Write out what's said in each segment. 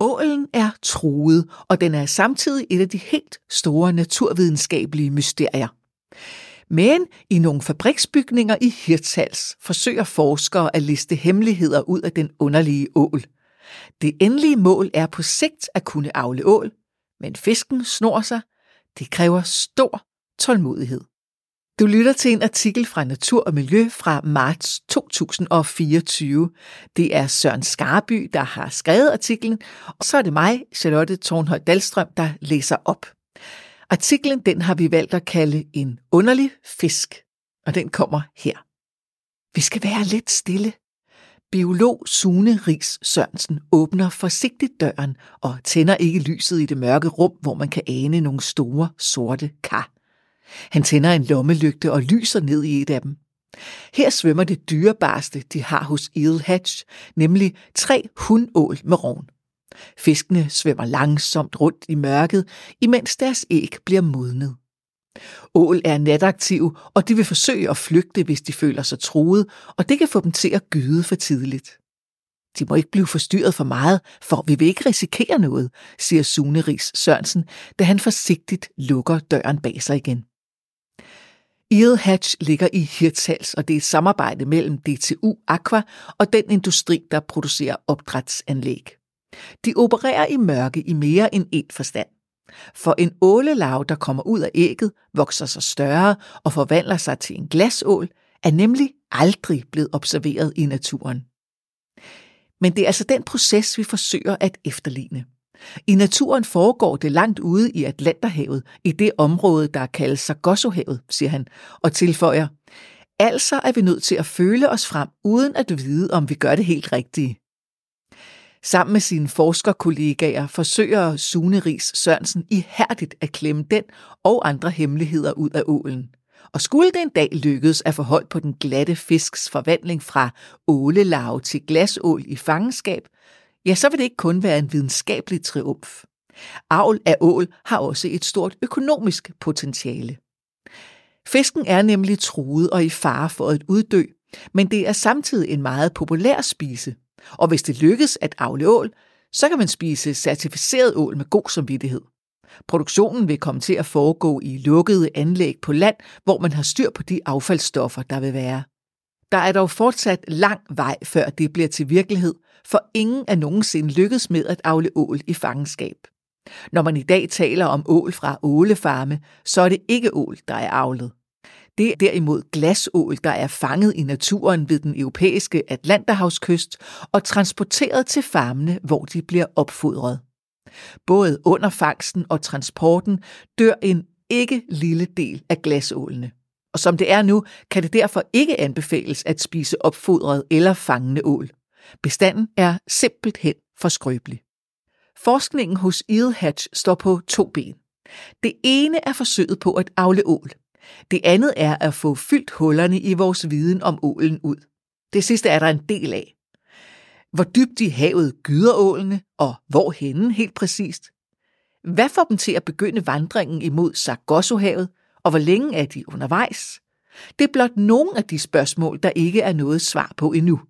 Ålen er truet, og den er samtidig et af de helt store naturvidenskabelige mysterier. Men i nogle fabriksbygninger i Hirtshals forsøger forskere at liste hemmeligheder ud af den underlige ål. Det endelige mål er på sigt at kunne afle ål, men fisken snor sig. Det kræver stor tålmodighed. Du lytter til en artikel fra Natur og Miljø fra marts 2024. Det er Søren Skarby, der har skrevet artiklen, og så er det mig, Charlotte Tornhøj Dalstrøm, der læser op. Artiklen den har vi valgt at kalde en underlig fisk, og den kommer her. Vi skal være lidt stille. Biolog Sune Ries Sørensen åbner forsigtigt døren og tænder ikke lyset i det mørke rum, hvor man kan ane nogle store sorte kar. Han tænder en lommelygte og lyser ned i et af dem. Her svømmer det dyrebarste, de har hos Eel Hatch, nemlig tre hundål med rovn. Fiskene svømmer langsomt rundt i mørket, imens deres æg bliver modnet. Ål er nataktive, og de vil forsøge at flygte, hvis de føler sig truet, og det kan få dem til at gyde for tidligt. De må ikke blive forstyrret for meget, for vi vil ikke risikere noget, siger Sune Ries Sørensen, da han forsigtigt lukker døren bag sig igen. Eel Hatch ligger i Hirtshals, og det er et samarbejde mellem DTU Aqua og den industri, der producerer opdrætsanlæg. De opererer i mørke i mere end én forstand. For en ålelav, der kommer ud af ægget, vokser sig større og forvandler sig til en glasål, er nemlig aldrig blevet observeret i naturen. Men det er altså den proces, vi forsøger at efterligne. I naturen foregår det langt ude i Atlanterhavet, i det område, der kaldes Sargossohavet, siger han, og tilføjer, altså er vi nødt til at føle os frem, uden at vide, om vi gør det helt rigtige. Sammen med sine forskerkollegaer forsøger Sune Ries Sørensen ihærdigt at klemme den og andre hemmeligheder ud af ålen. Og skulle det en dag lykkes at få hold på den glatte fisks forvandling fra ålelarve til glasål i fangenskab, ja, så vil det ikke kun være en videnskabelig triumf. Avl af ål har også et stort økonomisk potentiale. Fisken er nemlig truet og i fare for at uddø, men det er samtidig en meget populær spise. Og hvis det lykkes at avle ål, så kan man spise certificeret ål med god samvittighed. Produktionen vil komme til at foregå i lukkede anlæg på land, hvor man har styr på de affaldsstoffer, der vil være. Der er dog fortsat lang vej, før det bliver til virkelighed, for ingen er nogensinde lykkedes med at afle ål i fangenskab. Når man i dag taler om ål fra ålefarme, så er det ikke ål, der er avlet. Det er derimod glasål, der er fanget i naturen ved den europæiske Atlanterhavskyst og transporteret til farmene, hvor de bliver opfodret. Både under fangsten og transporten dør en ikke lille del af glasålene. Og som det er nu, kan det derfor ikke anbefales at spise opfodret eller fangende ål. Bestanden er simpelthen for skrøbelig. Forskningen hos Eelhatch står på to ben. Det ene er forsøget på at afle ål. Det andet er at få fyldt hullerne i vores viden om ålen ud. Det sidste er der en del af. Hvor dybt i havet gyder ålene, og hvor henne helt præcist? Hvad får dem til at begynde vandringen imod Sargossohavet, og hvor længe er de undervejs? Det er blot nogle af de spørgsmål, der ikke er noget svar på endnu.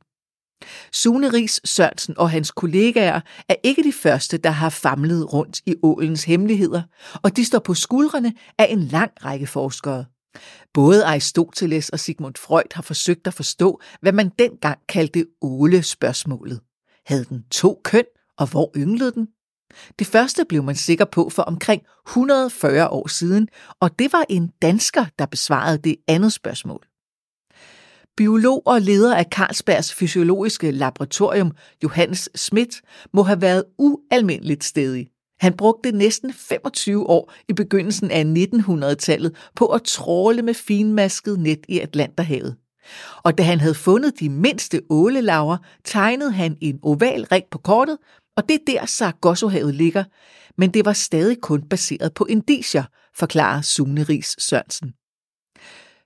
Sune Ries Sørensen og hans kollegaer er ikke de første, der har famlet rundt i ålens hemmeligheder, og de står på skuldrene af en lang række forskere. Både Aristoteles og Sigmund Freud har forsøgt at forstå, hvad man dengang kaldte åle-spørgsmålet. Havde den to køn, og hvor ynglede den? Det første blev man sikker på for omkring 140 år siden, og det var en dansker, der besvarede det andet spørgsmål. Biolog og leder af Carlsbergs fysiologiske laboratorium, Johannes Schmidt, må have været ualmindeligt stedig. Han brugte næsten 25 år i begyndelsen af 1900-tallet på at tråle med finmasket net i Atlanterhavet. Og da han havde fundet de mindste ålelaver, tegnede han en oval ring på kortet, og det er der Sargossohavet ligger, men det var stadig kun baseret på indicier, forklarer Sune Ries Sørensen.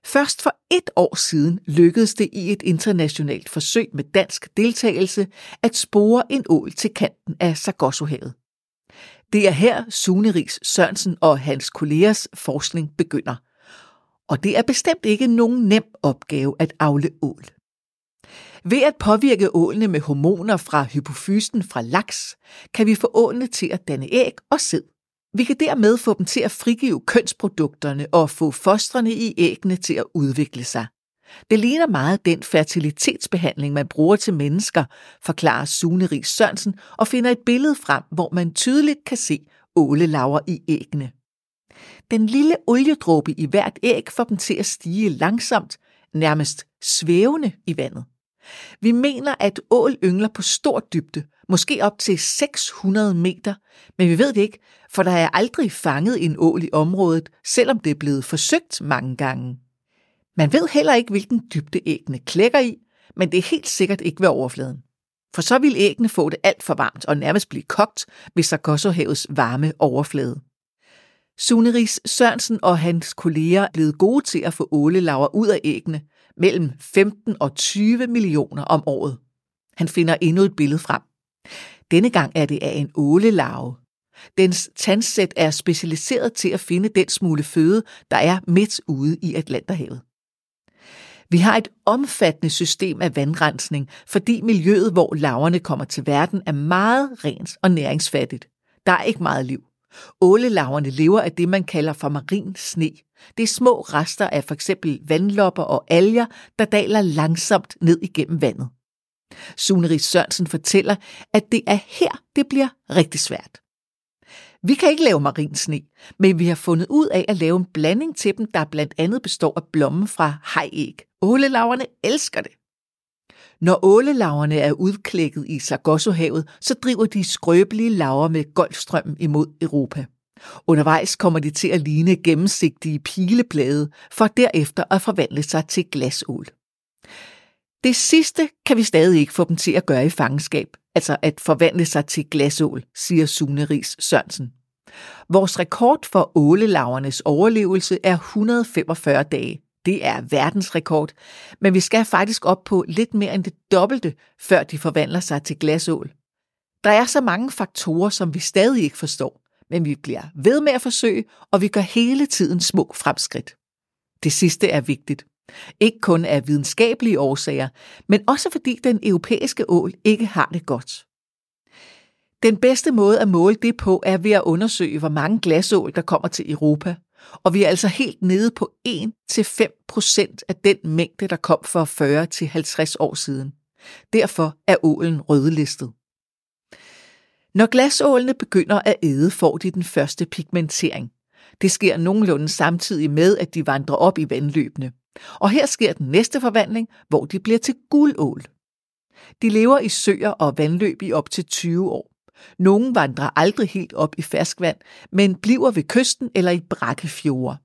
Først for et år siden lykkedes det i et internationalt forsøg med dansk deltagelse at spore en ål til kanten af Sargossohavet. Det er her Sune Ries Sørensen og hans kollegers forskning begynder. Og det er bestemt ikke nogen nem opgave at afle ål. Ved at påvirke ålene med hormoner fra hypofysen fra laks, kan vi få ålene til at danne æg og sæd. Vi kan dermed få dem til at frigive kønsprodukterne og få fostrene i æggene til at udvikle sig. Det ligner meget den fertilitetsbehandling, man bruger til mennesker, forklarer Sune Ries Sørensen og finder et billede frem, hvor man tydeligt kan se ålelaver i æggene. Den lille oliedråbe i hvert æg får dem til at stige langsomt, nærmest svævende i vandet. Vi mener, at ål yngler på stor dybde, måske op til 600 meter, men vi ved det ikke, for der er aldrig fanget en ål i området, selvom det er blevet forsøgt mange gange. Man ved heller ikke, hvilken dybde æggene klækker i, men det er helt sikkert ikke ved overfladen. For så vil æggene få det alt for varmt og nærmest blive kogt ved Sargassohavets varme overflade. Suneris Sørensen og hans kolleger er blevet gode til at få ålelaver ud af æggene, mellem 15 og 20 millioner om året. Han finder endnu et billede frem. Denne gang er det af en ålelarve. Dens tandsæt er specialiseret til at finde den smule føde, der er midt ude i Atlanterhavet. Vi har et omfattende system af vandrensning, fordi miljøet, hvor laverne kommer til verden, er meget rent og næringsfattigt. Der er ikke meget liv. Ålelaverne lever af det, man kalder for marin sne. Det er små rester af f.eks. vandlopper og alger, der daler langsomt ned igennem vandet. Suneris Sørensen fortæller, at det er her, det bliver rigtig svært. Vi kan ikke lave marin sne, men vi har fundet ud af at lave en blanding til dem, der blandt andet består af blommen fra hajæg. Ålelaverne elsker det. Når ålelaverne er udklækket i Sargassohavet, så driver de skrøbelige laver med Golfstrømmen imod Europa. Undervejs kommer de til at ligne gennemsigtige pileblade, for derefter at forvandle sig til glasål. Det sidste kan vi stadig ikke få dem til at gøre i fangenskab, altså at forvandle sig til glasål, siger Sune Ries Sørensen. Vores rekord for ålelavernes overlevelse er 145 dage. Det er verdensrekord, men vi skal faktisk op på lidt mere end det dobbelte, før de forvandler sig til glasål. Der er så mange faktorer, som vi stadig ikke forstår, men vi bliver ved med at forsøge, og vi gør hele tiden små fremskridt. Det sidste er vigtigt. Ikke kun af videnskabelige årsager, men også fordi den europæiske ål ikke har det godt. Den bedste måde at måle det på er ved at undersøge, hvor mange glasål, der kommer til Europa. Og vi er altså helt nede på 1-5% af den mængde, der kom for 40-50 år siden. Derfor er ålen rødlistet. Når glasålene begynder at æde, får de den første pigmentering. Det sker nogenlunde samtidig med, at de vandrer op i vandløbene. Og her sker den næste forvandling, hvor de bliver til guldål. De lever i søer og vandløb i op til 20 år. Nogle vandrer aldrig helt op i ferskvand, men bliver ved kysten eller i brakkefjorde.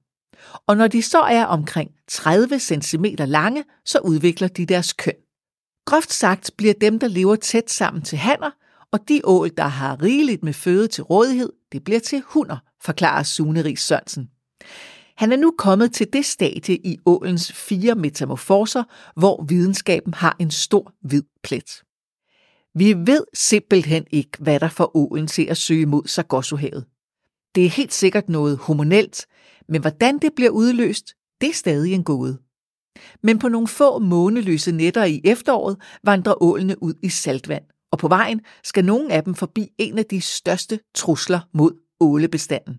Og når de så er omkring 30 cm lange, så udvikler de deres køn. Groft sagt bliver dem, der lever tæt sammen til hanner, og de ål, der har rigeligt med føde til rådighed, det bliver til hunder, forklarer Sune Ries Sørensen. Han er nu kommet til det stadie i ålens fire metamorfoser, hvor videnskaben har en stor hvid plet. Vi ved simpelthen ikke, hvad der får ålen til at søge mod Sargossohavet. Det er helt sikkert noget hormonelt, men hvordan det bliver udløst, det er stadig en gåde. Men på nogle få måneløse nætter i efteråret vandrer ålene ud i saltvand, og på vejen skal nogle af dem forbi en af de største trusler mod ålebestanden.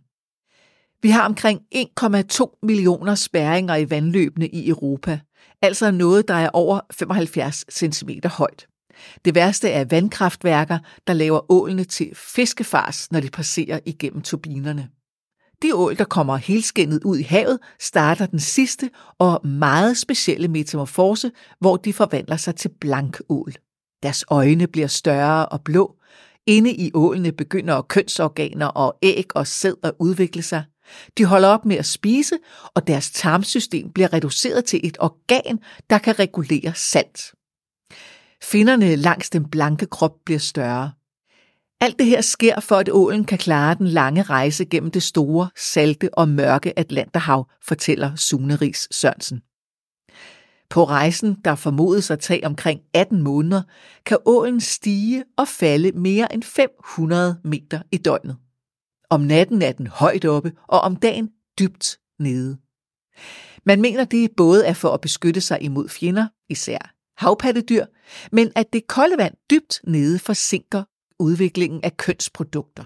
Vi har omkring 1,2 millioner spærringer i vandløbene i Europa, altså noget, der er over 75 cm højt. Det værste er vandkraftværker, der laver ålene til fiskefars, når de passerer igennem turbinerne. De ål, der kommer helskindet ud i havet, starter den sidste og meget specielle metamorfose, hvor de forvandler sig til blankål. Deres øjne bliver større og blå. Inde i ålene begynder kønsorganer og æg og sæd at udvikle sig. De holder op med at spise, og deres tarmsystem bliver reduceret til et organ, der kan regulere salt. Finderne langs den blanke krop bliver større. Alt det her sker for, at ålen kan klare den lange rejse gennem det store, salte og mørke Atlanterhav, fortæller Sune Ries Sørensen. På rejsen, der formodes at tage omkring 18 måneder, kan ålen stige og falde mere end 500 meter i døgnet. Om natten er den højt oppe, og om dagen dybt nede. Man mener, det både er for at beskytte sig imod fjender, især havpattedyr, men at det kolde vand dybt nede forsinker udviklingen af kønsprodukter.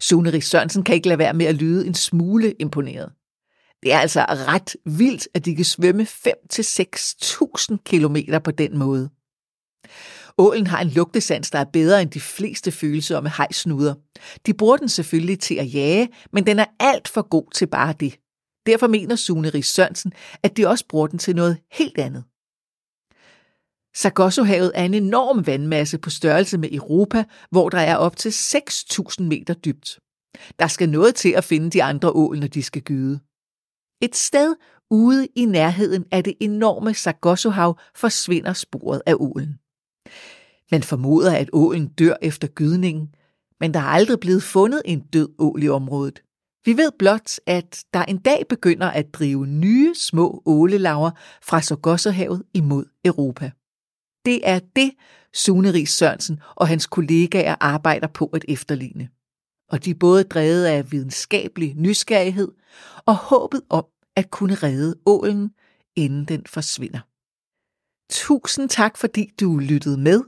Sune Sørensen kan ikke lade være med at lyde en smule imponeret. Det er altså ret vildt, at de kan svømme 5-6.000 km på den måde. Ålen har en lugtesans, der er bedre end de fleste følsomme hejsnuder. De bruger den selvfølgelig til at jage, men den er alt for god til bare det. Derfor mener Sune Ries Sørensen, at de også bruger den til noget helt andet. Sargossohavet er en enorm vandmasse på størrelse med Europa, hvor der er op til 6.000 meter dybt. Der skal noget til at finde de andre ål, når de skal gyde. Et sted ude i nærheden af det enorme Sargossohav forsvinder sporet af ålen. Man formoder, at ålen dør efter gydningen, men der er aldrig blevet fundet en død ål i området. Vi ved blot, at der en dag begynder at drive nye små ålelaver fra Sargassohavet imod Europa. Det er det, Sune Ries Sørensen og hans kollegaer arbejder på at efterligne. Og de er både drevet af videnskabelig nysgerrighed og håbet om at kunne redde ålen, inden den forsvinder. Tusind tak, fordi du lyttede med.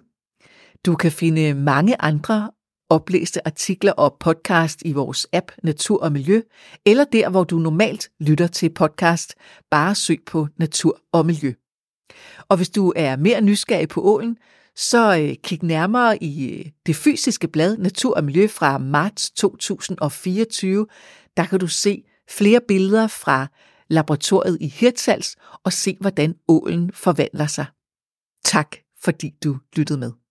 Du kan finde mange andre oplæste artikler og podcast i vores app Natur og Miljø, eller der, hvor du normalt lytter til podcast. Bare søg på Natur og Miljø. Og hvis du er mere nysgerrig på ålen, så øh, kig nærmere i øh, det fysiske blad Natur og Miljø fra marts 2024. Der kan du se flere billeder fra laboratoriet i Hirtshals og se, hvordan ålen forvandler sig. Tak fordi du lyttede med.